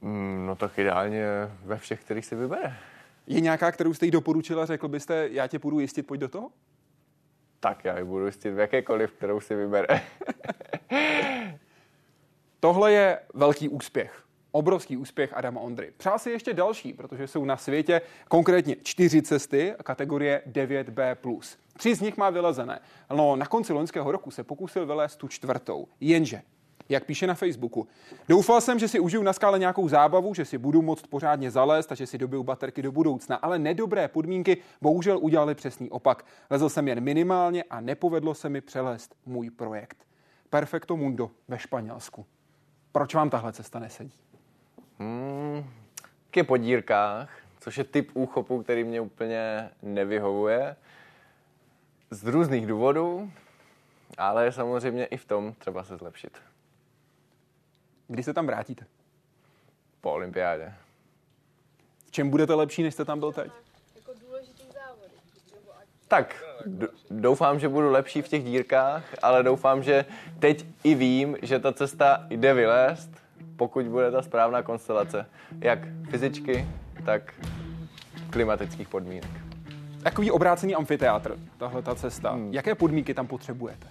S2: Mm, no tak ideálně ve všech, kterých si vybere.
S1: Je nějaká, kterou jste jí doporučila, řekl byste, já tě půjdu jistit, pojď do toho?
S2: Tak já ji budu jistit v jakékoliv, kterou si vybere.
S1: Tohle je velký úspěch. Obrovský úspěch Adama Ondry. Přál si ještě další, protože jsou na světě konkrétně čtyři cesty kategorie 9B+. Tři z nich má vylezené. No, na konci loňského roku se pokusil vylézt tu čtvrtou. Jenže jak píše na Facebooku. Doufal jsem, že si užiju na skále nějakou zábavu, že si budu moct pořádně zalézt a že si dobiju baterky do budoucna, ale nedobré podmínky bohužel udělali přesný opak. Lezl jsem jen minimálně a nepovedlo se mi přelézt můj projekt. Perfecto Mundo ve Španělsku. Proč vám tahle cesta nesedí?
S2: Hmm, taky po dírkách, což je typ úchopu, který mě úplně nevyhovuje. Z různých důvodů, ale samozřejmě i v tom třeba se zlepšit.
S1: Kdy se tam vrátíte?
S2: Po olympiádě.
S1: V čem budete lepší, než jste tam byl teď?
S2: Tak, doufám, že budu lepší v těch dírkách, ale doufám, že teď i vím, že ta cesta jde vylézt, pokud bude ta správná konstelace. Jak fyzičky, tak klimatických podmínek.
S1: Takový obrácený amfiteátr, tahle ta cesta. Hmm. Jaké podmínky tam potřebujete?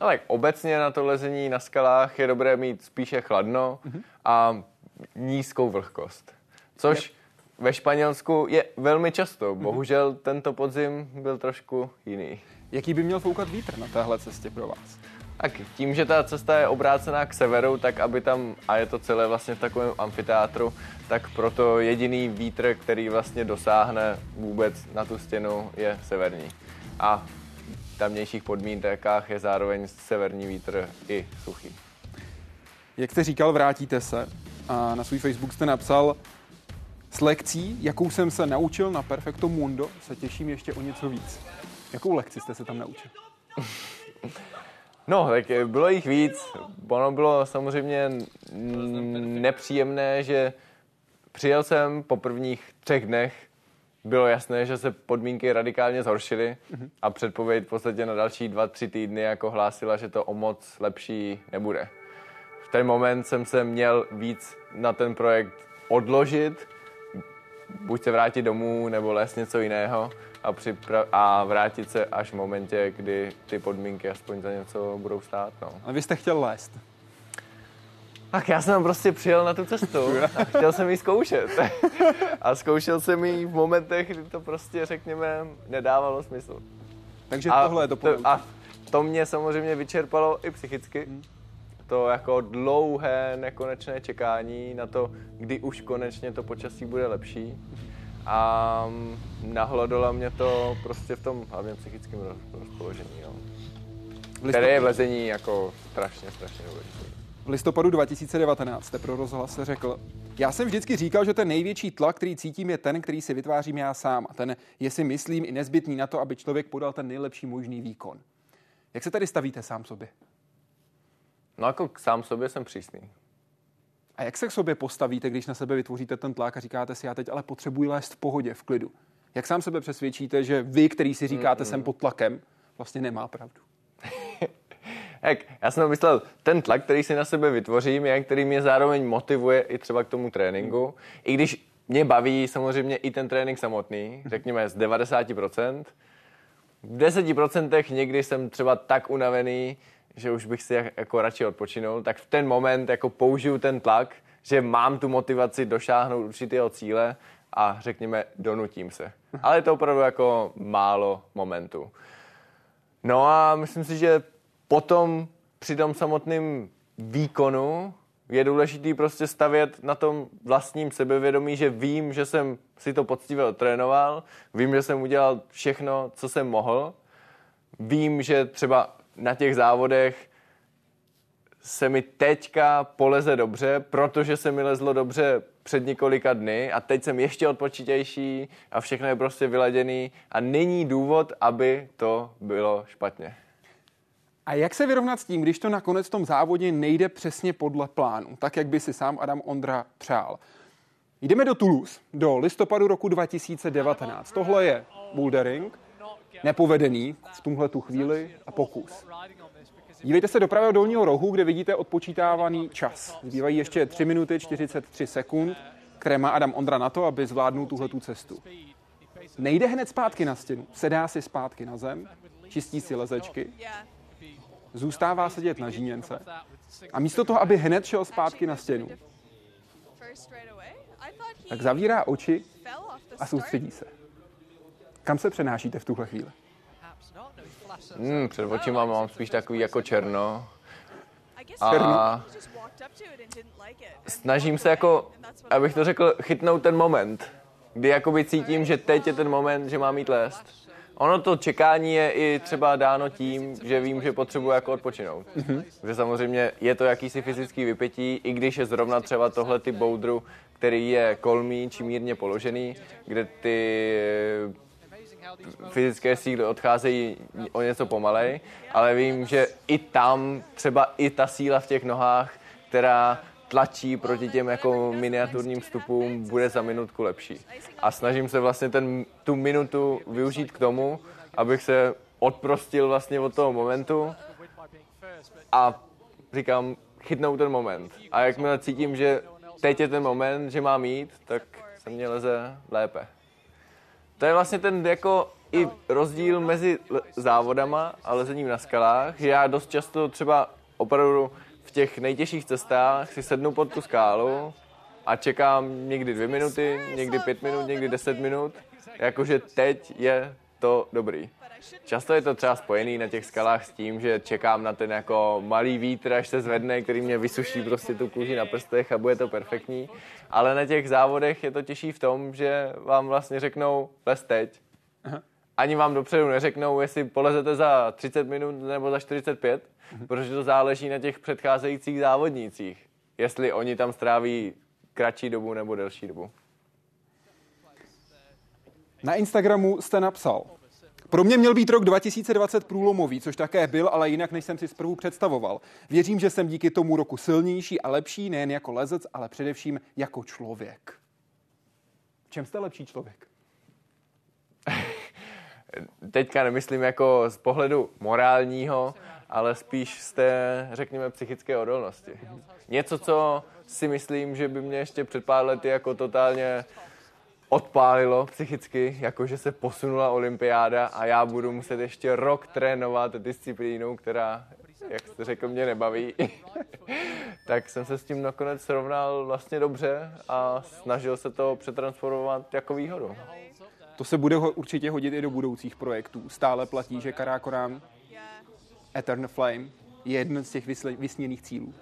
S2: No tak obecně na to lezení na skalách je dobré mít spíše chladno a nízkou vlhkost. Což ve Španělsku je velmi často. Bohužel tento podzim byl trošku jiný.
S1: Jaký by měl foukat vítr na téhle cestě pro vás?
S2: Tak tím, že ta cesta je obrácená k severu, tak aby tam, a je to celé vlastně v takovém amfiteátru, tak proto jediný vítr, který vlastně dosáhne vůbec na tu stěnu, je severní. A v tamnějších podmínkách je zároveň severní vítr i suchý.
S1: Jak jste říkal, vrátíte se a na svůj Facebook jste napsal s lekcí, jakou jsem se naučil na Perfecto Mundo, se těším ještě o něco víc. Jakou lekci jste se tam naučil?
S2: No, tak bylo jich víc. Ono bylo samozřejmě nepříjemné, že přijel jsem po prvních třech dnech, bylo jasné, že se podmínky radikálně zhoršily a předpověď v podstatě na další dva, tři týdny jako hlásila, že to o moc lepší nebude. V ten moment jsem se měl víc na ten projekt odložit, buď se vrátit domů, nebo lézt něco jiného a, připra- a vrátit se až v momentě, kdy ty podmínky aspoň za něco budou stát. No.
S1: A vy jste chtěl lézt.
S2: Tak já jsem prostě přijel na tu cestu a chtěl jsem ji zkoušet. A zkoušel jsem ji v momentech, kdy to prostě, řekněme, nedávalo smysl.
S1: Takže
S2: a
S1: tohle je to,
S2: to A to mě samozřejmě vyčerpalo i psychicky. To jako dlouhé, nekonečné čekání na to, kdy už konečně to počasí bude lepší. A nahlodalo mě to prostě v tom hlavně psychickém roz- rozpoložení. No. Které je lezení jako strašně, strašně důležité.
S1: V listopadu 2019 jste pro rozhlas řekl, já jsem vždycky říkal, že ten největší tlak, který cítím, je ten, který si vytvářím já sám. A ten je si myslím i nezbytný na to, aby člověk podal ten nejlepší možný výkon. Jak se tady stavíte sám sobě?
S2: No jako k sám sobě jsem přísný.
S1: A jak se k sobě postavíte, když na sebe vytvoříte ten tlak a říkáte si, já teď ale potřebuji lézt v pohodě, v klidu? Jak sám sebe přesvědčíte, že vy, který si říkáte, jsem pod tlakem, vlastně nemá pravdu?
S2: Jak, já jsem myslel, ten tlak, který si na sebe vytvořím, je, který mě zároveň motivuje i třeba k tomu tréninku. I když mě baví samozřejmě i ten trénink samotný, řekněme z 90%. V 10% někdy jsem třeba tak unavený, že už bych si jak- jako radši odpočinul, tak v ten moment jako použiju ten tlak, že mám tu motivaci došáhnout určitého cíle a řekněme donutím se. Ale je to opravdu jako málo momentů. No a myslím si, že potom při tom samotném výkonu je důležitý prostě stavět na tom vlastním sebevědomí, že vím, že jsem si to poctivě trénoval, vím, že jsem udělal všechno, co jsem mohl, vím, že třeba na těch závodech se mi teďka poleze dobře, protože se mi lezlo dobře před několika dny a teď jsem ještě odpočitější a všechno je prostě vyladěný a není důvod, aby to bylo špatně.
S1: A jak se vyrovnat s tím, když to nakonec v tom závodě nejde přesně podle plánu, tak jak by si sám Adam Ondra přál? Jdeme do Toulouse, do listopadu roku 2019. Tohle je bouldering, nepovedený v tomhle tu chvíli a pokus. Dívejte se do pravého dolního rohu, kde vidíte odpočítávaný čas. Zbývají ještě 3 minuty 43 sekund, které má Adam Ondra na to, aby zvládnul tuhle tu cestu. Nejde hned zpátky na stěnu, sedá si zpátky na zem, čistí si lezečky zůstává sedět na žíněnce a místo toho, aby hned šel zpátky na stěnu, tak zavírá oči a soustředí se. Kam se přenášíte v tuhle chvíli?
S2: Hmm, před očima mám spíš takový jako černo. A snažím se jako, abych to řekl, chytnout ten moment, kdy jakoby cítím, že teď je ten moment, že mám jít lézt. Ono to čekání je i třeba dáno tím, že vím, že potřebuji jako odpočinout. Mm-hmm. Že samozřejmě je to jakýsi fyzický vypětí, i když je zrovna třeba tohle ty boudru, který je kolmý či mírně položený, kde ty fyzické síly odcházejí o něco pomalej, ale vím, že i tam třeba i ta síla v těch nohách, která tlačí proti těm jako miniaturním vstupům, bude za minutku lepší. A snažím se vlastně ten, tu minutu využít k tomu, abych se odprostil vlastně od toho momentu a říkám, chytnout ten moment. A jakmile cítím, že teď je ten moment, že mám jít, tak se mě leze lépe. To je vlastně ten jako i rozdíl mezi závodama a lezením na skalách, že já dost často třeba opravdu v těch nejtěžších cestách si sednu pod tu skálu a čekám někdy dvě minuty, někdy pět minut, někdy deset minut, jakože teď je to dobrý. Často je to třeba spojený na těch skalách s tím, že čekám na ten jako malý vítr, až se zvedne, který mě vysuší prostě tu kůži na prstech a bude to perfektní. Ale na těch závodech je to těžší v tom, že vám vlastně řeknou, les teď. Ani vám dopředu neřeknou, jestli polezete za 30 minut nebo za 45, protože to záleží na těch předcházejících závodnících. Jestli oni tam stráví kratší dobu nebo delší dobu.
S1: Na Instagramu jste napsal, pro mě měl být rok 2020 průlomový, což také byl, ale jinak než jsem si zprvu představoval. Věřím, že jsem díky tomu roku silnější a lepší, nejen jako lezec, ale především jako člověk. V čem jste lepší člověk?
S2: Teďka nemyslím jako z pohledu morálního, ale spíš z té, řekněme, psychické odolnosti. Něco, co si myslím, že by mě ještě před pár lety jako totálně odpálilo psychicky, jakože se posunula olympiáda a já budu muset ještě rok trénovat disciplínu, která, jak jste řekl, mě nebaví. tak jsem se s tím nakonec srovnal vlastně dobře a snažil se to přetransformovat jako výhodu.
S1: To se bude ho- určitě hodit i do budoucích projektů. Stále platí, že Karákorán Eternal Flame je jeden z těch vysněných cílů.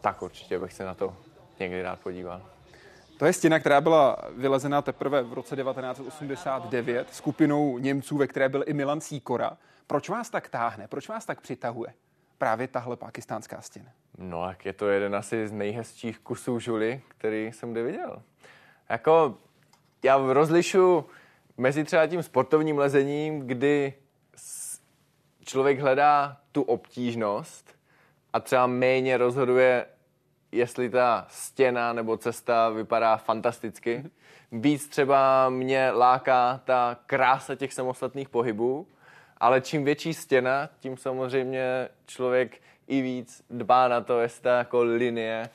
S2: Tak určitě bych se na to někdy rád podíval.
S1: To je stěna, která byla vylezena teprve v roce 1989 skupinou Němců, ve které byl i Milan Sýkora. Proč vás tak táhne? Proč vás tak přitahuje? Právě tahle pakistánská stěna.
S2: No, jak je to jeden asi z nejhezčích kusů žuly, který jsem kdy viděl. Jako, já rozlišu mezi třeba tím sportovním lezením, kdy člověk hledá tu obtížnost a třeba méně rozhoduje, jestli ta stěna nebo cesta vypadá fantasticky. Víc třeba mě láká ta krása těch samostatných pohybů, ale čím větší stěna, tím samozřejmě člověk i víc dbá na to, jestli ta jako linie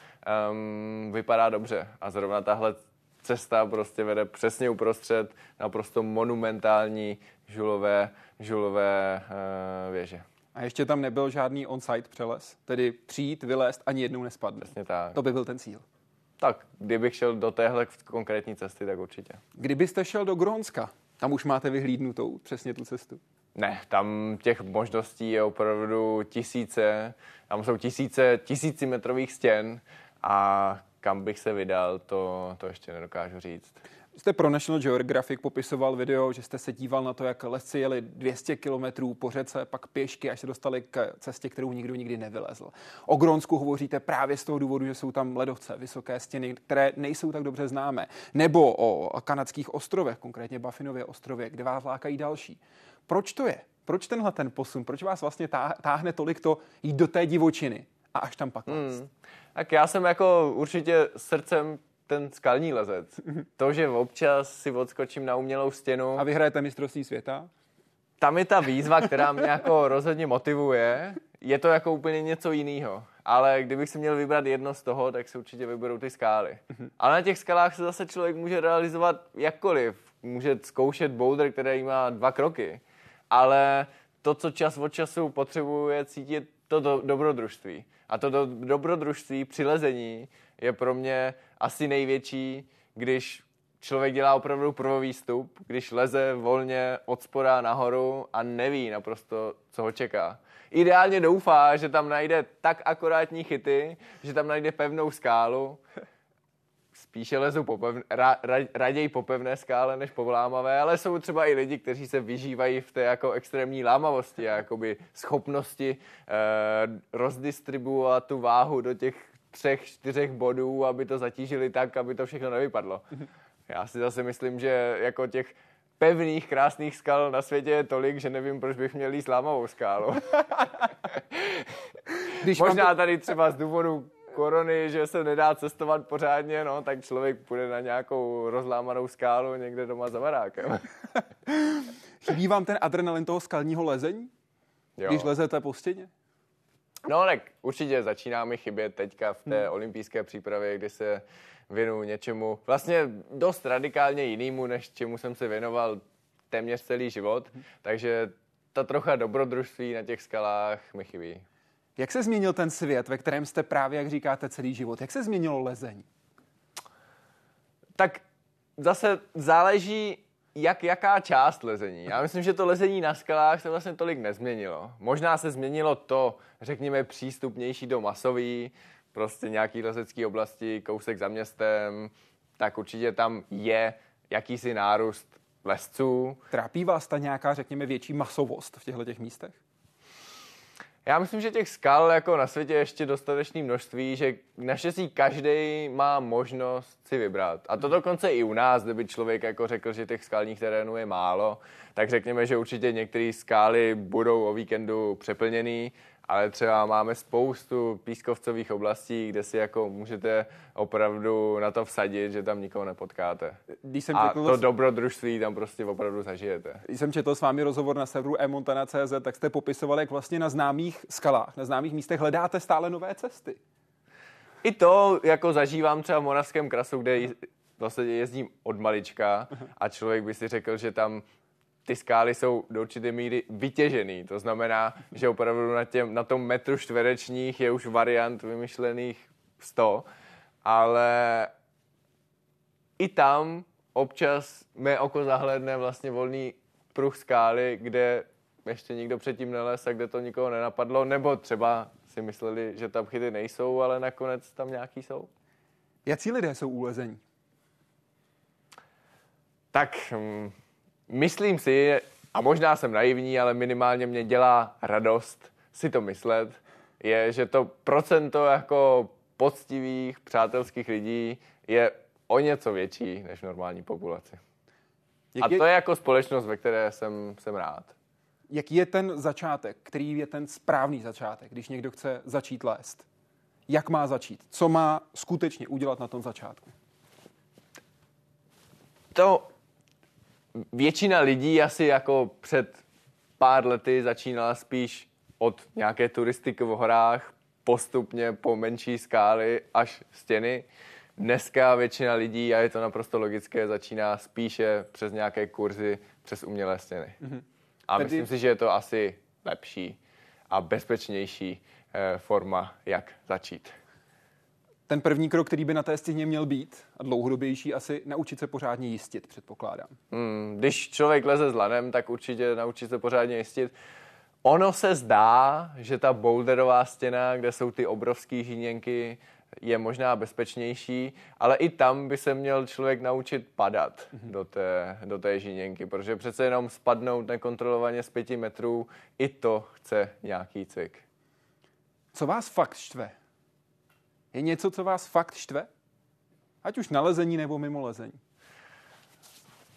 S2: um, vypadá dobře. A zrovna tahle cesta prostě vede přesně uprostřed naprosto monumentální žulové, žulové uh, věže.
S1: A ještě tam nebyl žádný on-site přeles, tedy přijít, vylézt, ani jednou nespadnout.
S2: Přesně tak.
S1: To by byl ten cíl.
S2: Tak, kdybych šel do téhle konkrétní cesty, tak určitě.
S1: Kdybyste šel do Grónska, tam už máte vyhlídnutou přesně tu cestu.
S2: Ne, tam těch možností je opravdu tisíce. Tam jsou tisíce, tisícimetrových stěn a kam bych se vydal, to, to ještě nedokážu říct.
S1: Jste pro National Geographic popisoval video, že jste se díval na to, jak lesci jeli 200 kilometrů po řece, pak pěšky, až se dostali k cestě, kterou nikdo nikdy nevylezl. O Grónsku hovoříte právě z toho důvodu, že jsou tam ledovce, vysoké stěny, které nejsou tak dobře známé. Nebo o kanadských ostrovech, konkrétně Baffinově ostrově, kde vás lákají další. Proč to je? Proč tenhle ten posun? Proč vás vlastně tá- táhne tolik to jít do té divočiny a až tam pak lézt?
S2: Hmm. Tak já jsem jako určitě srdcem ten skalní lezec. To, že občas si odskočím na umělou stěnu.
S1: A vyhrajete mistrovství světa?
S2: Tam je ta výzva, která mě jako rozhodně motivuje. Je to jako úplně něco jiného. Ale kdybych si měl vybrat jedno z toho, tak si určitě vyberou ty skály. Ale na těch skalách se zase člověk může realizovat jakkoliv. Může zkoušet boulder, který má dva kroky. Ale to, co čas od času potřebuje cítit to do, dobrodružství. A to do, dobrodružství při lezení je pro mě asi největší, když člověk dělá opravdu prvový stup, když leze volně od spora nahoru a neví naprosto, co ho čeká. Ideálně doufá, že tam najde tak akorátní chyty, že tam najde pevnou skálu. Spíše lezu po pevn, ra, ra, raději po pevné skále než po vlámavé, ale jsou třeba i lidi, kteří se vyžívají v té jako extrémní lámavosti a jakoby schopnosti eh, rozdistribuovat tu váhu do těch třech, čtyřech bodů, aby to zatížili tak, aby to všechno nevypadlo. Já si zase myslím, že jako těch pevných, krásných skal na světě je tolik, že nevím, proč bych měl jít lámavou skálu. Když Možná tady třeba z důvodu korony, že se nedá cestovat pořádně, no, tak člověk půjde na nějakou rozlámanou skálu někde doma za barákem.
S1: Chybí vám ten adrenalin toho skalního lezení? Jo. Když lezete po stěně?
S2: No tak určitě začíná mi chybět teďka v té hmm. olympijské přípravě, kdy se věnuju něčemu vlastně dost radikálně jinému, než čemu jsem se věnoval téměř celý život. Hmm. Takže ta trocha dobrodružství na těch skalách mi chybí.
S1: Jak se změnil ten svět, ve kterém jste právě, jak říkáte, celý život? Jak se změnilo lezení?
S2: Tak zase záleží, jak jaká část lezení. Já myslím, že to lezení na skalách se vlastně tolik nezměnilo. Možná se změnilo to, řekněme, přístupnější do masový, prostě nějaký lezecký oblasti, kousek za městem, tak určitě tam je jakýsi nárůst lesců.
S1: Trápí vás ta nějaká, řekněme, větší masovost v těchto těch místech?
S2: Já myslím, že těch skal jako na světě je ještě dostatečné množství, že naštěstí každý má možnost si vybrat. A to dokonce i u nás, kdyby člověk jako řekl, že těch skalních terénů je málo, tak řekněme, že určitě některé skály budou o víkendu přeplněný ale třeba máme spoustu pískovcových oblastí, kde si jako můžete opravdu na to vsadit, že tam nikoho nepotkáte. Když jsem a to s... dobrodružství tam prostě opravdu zažijete.
S1: Když jsem četl s vámi rozhovor na serveru emontana.cz, tak jste popisovali, jak vlastně na známých skalách, na známých místech hledáte stále nové cesty.
S2: I to jako zažívám třeba v Moravském krasu, kde vlastně jezdím od malička a člověk by si řekl, že tam ty skály jsou do určité míry vytěžený. To znamená, že opravdu na, těm, na tom metru čtverečních je už variant vymyšlených 100, ale i tam občas mé oko zahledne vlastně volný pruh skály, kde ještě nikdo předtím neles a kde to nikoho nenapadlo, nebo třeba si mysleli, že tam chyty nejsou, ale nakonec tam nějaký jsou.
S1: Jaký lidé jsou ulezení?
S2: Tak hm, myslím si, a možná jsem naivní, ale minimálně mě dělá radost si to myslet, je, že to procento jako poctivých, přátelských lidí je o něco větší než v normální populaci. A to je jako společnost, ve které jsem, jsem rád.
S1: Jaký je ten začátek? Který je ten správný začátek, když někdo chce začít lézt? Jak má začít? Co má skutečně udělat na tom začátku?
S2: To většina lidí asi jako před pár lety začínala spíš od nějaké turistiky v horách, postupně po menší skály až stěny. Dneska většina lidí, a je to naprosto logické, začíná spíše přes nějaké kurzy, přes umělé stěny. Mm-hmm. A Tedy... myslím si, že je to asi lepší a bezpečnější eh, forma, jak začít
S1: ten první krok, který by na té stěně měl být, a dlouhodobější, asi naučit se pořádně jistit, předpokládám.
S2: Hmm, když člověk leze s lanem, tak určitě naučit se pořádně jistit. Ono se zdá, že ta boulderová stěna, kde jsou ty obrovské žíněnky, je možná bezpečnější, ale i tam by se měl člověk naučit padat mm-hmm. do, té, do té žíněnky, protože přece jenom spadnout nekontrolovaně z pěti metrů, i to chce nějaký cvik.
S1: Co vás fakt štve je něco, co vás fakt štve? Ať už na lezení nebo mimo lezení.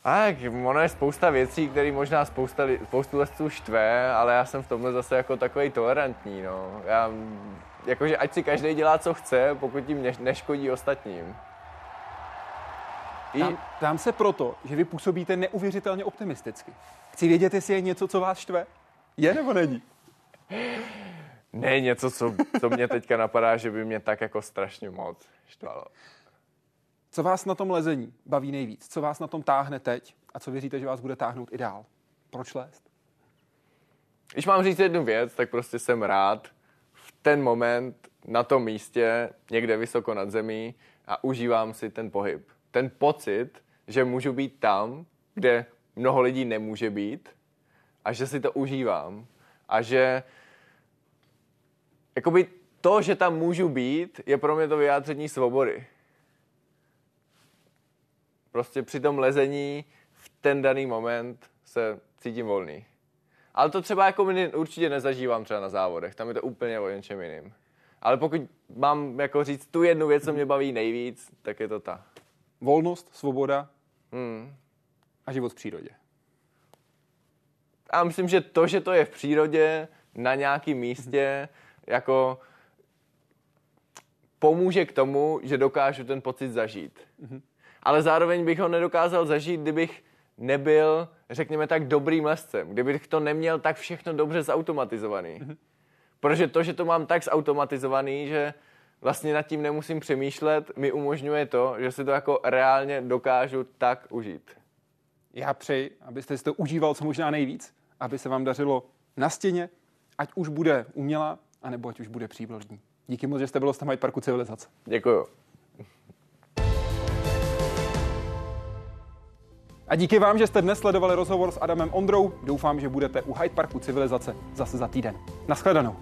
S2: Tak, ono je spousta věcí, které možná spousta, spoustu lesců štve, ale já jsem v tomhle zase jako takový tolerantní, no. Já, jakože ať si každý dělá, co chce, pokud tím neškodí ostatním.
S1: I... Tam, se proto, že vy působíte neuvěřitelně optimisticky. Chci vědět, jestli je něco, co vás štve. Je nebo není?
S2: ne něco, co, co mě teďka napadá, že by mě tak jako strašně moc štvalo.
S1: Co vás na tom lezení baví nejvíc? Co vás na tom táhne teď? A co věříte, že vás bude táhnout i dál? Proč lézt?
S2: Když mám říct jednu věc, tak prostě jsem rád v ten moment na tom místě, někde vysoko nad zemí a užívám si ten pohyb. Ten pocit, že můžu být tam, kde mnoho lidí nemůže být a že si to užívám a že jakoby to, že tam můžu být, je pro mě to vyjádření svobody. Prostě při tom lezení v ten daný moment se cítím volný. Ale to třeba jako určitě nezažívám třeba na závodech, tam je to úplně o něčem jiným. Ale pokud mám jako říct tu jednu věc, co mě baví nejvíc, tak je to ta.
S1: Volnost, svoboda
S2: Hmm.
S1: a život v přírodě.
S2: A myslím, že to, že to je v přírodě, na nějakém místě, jako pomůže k tomu, že dokážu ten pocit zažít. Ale zároveň bych ho nedokázal zažít, kdybych nebyl, řekněme tak, dobrým lescem. Kdybych to neměl tak všechno dobře zautomatizovaný. Protože to, že to mám tak zautomatizovaný, že vlastně nad tím nemusím přemýšlet, mi umožňuje to, že si to jako reálně dokážu tak užít.
S1: Já přeji, abyste si to užíval co možná nejvíc, aby se vám dařilo na stěně, ať už bude umělá, anebo ať už bude přírodní. Díky moc, že jste byl hostem Hyde Parku Civilizace.
S2: Děkuju.
S1: A díky vám, že jste dnes sledovali rozhovor s Adamem Ondrou. Doufám, že budete u Hyde Parku Civilizace zase za týden. Naschledanou.